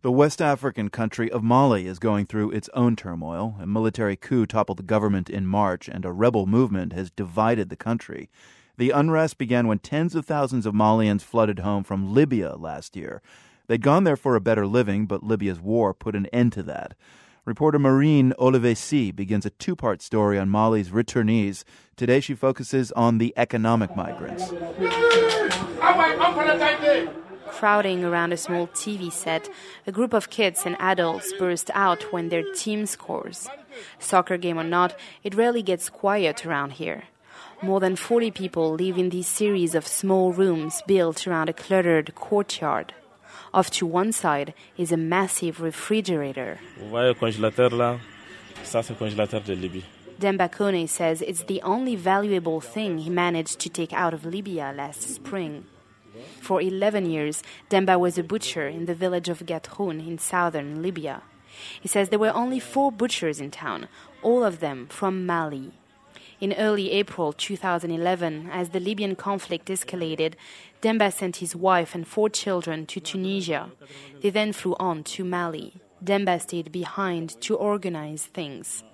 The West African country of Mali is going through its own turmoil. A military coup toppled the government in March, and a rebel movement has divided the country. The unrest began when tens of thousands of Malians flooded home from Libya last year. They'd gone there for a better living, but Libya's war put an end to that. Reporter Marine Olivesi begins a two part story on Mali's returnees. Today she focuses on the economic migrants. Crowding around a small TV set, a group of kids and adults burst out when their team scores. Soccer game or not, it rarely gets quiet around here. More than 40 people live in this series of small rooms built around a cluttered courtyard. Off to one side is a massive refrigerator. Demba Kone says it's the only valuable thing he managed to take out of Libya last spring. For 11 years, Demba was a butcher in the village of Gatroun in southern Libya. He says there were only four butchers in town, all of them from Mali. In early April 2011, as the Libyan conflict escalated, Demba sent his wife and four children to Tunisia. They then flew on to Mali. Demba stayed behind to organize things.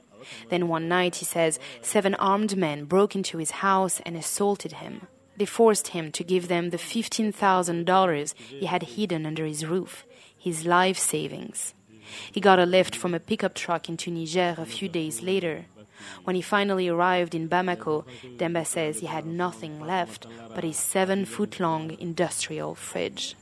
Then one night, he says, seven armed men broke into his house and assaulted him. They forced him to give them the $15,000 he had hidden under his roof, his life savings. He got a lift from a pickup truck into Niger a few days later. When he finally arrived in Bamako, Demba says he had nothing left but his seven foot long industrial fridge.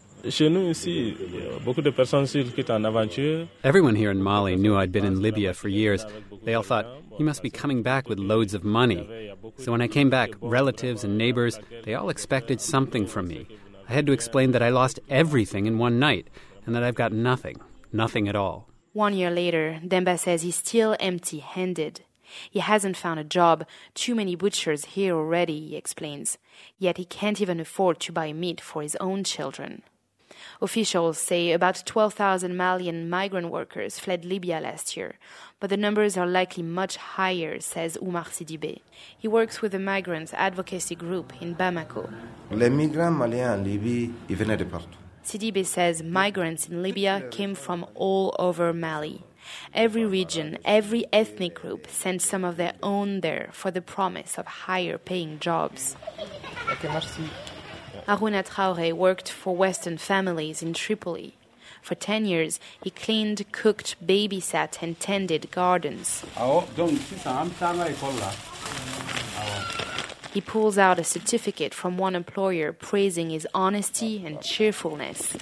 Everyone here in Mali knew I'd been in Libya for years. They all thought, he must be coming back with loads of money. So when I came back, relatives and neighbors, they all expected something from me. I had to explain that I lost everything in one night and that I've got nothing, nothing at all. One year later, Demba says he's still empty handed. He hasn't found a job, too many butchers here already, he explains. Yet he can't even afford to buy meat for his own children. Officials say about 12,000 Malian migrant workers fled Libya last year, but the numbers are likely much higher, says Oumar Sidibé. He works with the migrants advocacy group in Bamako. Les migrants maliens en Libye, ils venaient de partout. Sidibé says migrants in Libya came from all over Mali. Every region, every ethnic group sent some of their own there for the promise of higher paying jobs. Okay, Harouna Traoré worked for Western families in Tripoli. For 10 years, he cleaned, cooked, babysat, and tended gardens. He pulls out a certificate from one employer praising his honesty and cheerfulness.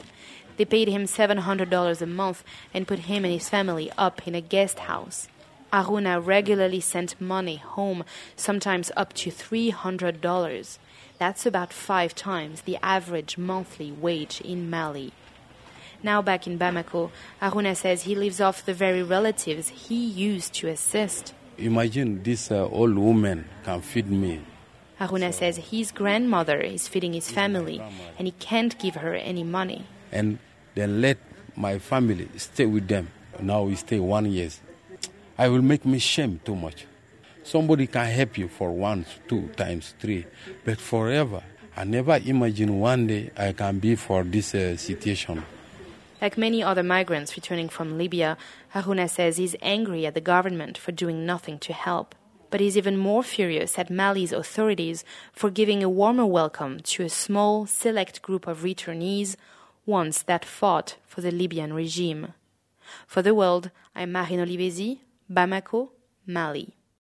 They paid him $700 a month and put him and his family up in a guest house. Harouna regularly sent money home, sometimes up to $300. That's about five times the average monthly wage in Mali. Now back in Bamako, Harouna says he lives off the very relatives he used to assist. Imagine this uh, old woman can feed me. Harouna says his grandmother is feeding his family and he can't give her any money. And then let my family stay with them. Now we stay one year. I will make me shame too much. Somebody can help you for once, two times, three, but forever. I never imagine one day I can be for this uh, situation. Like many other migrants returning from Libya, Harouna says he's angry at the government for doing nothing to help. But he's even more furious at Mali's authorities for giving a warmer welcome to a small, select group of returnees, ones that fought for the Libyan regime. For the world, I'm Marine Olivesi, Bamako, Mali.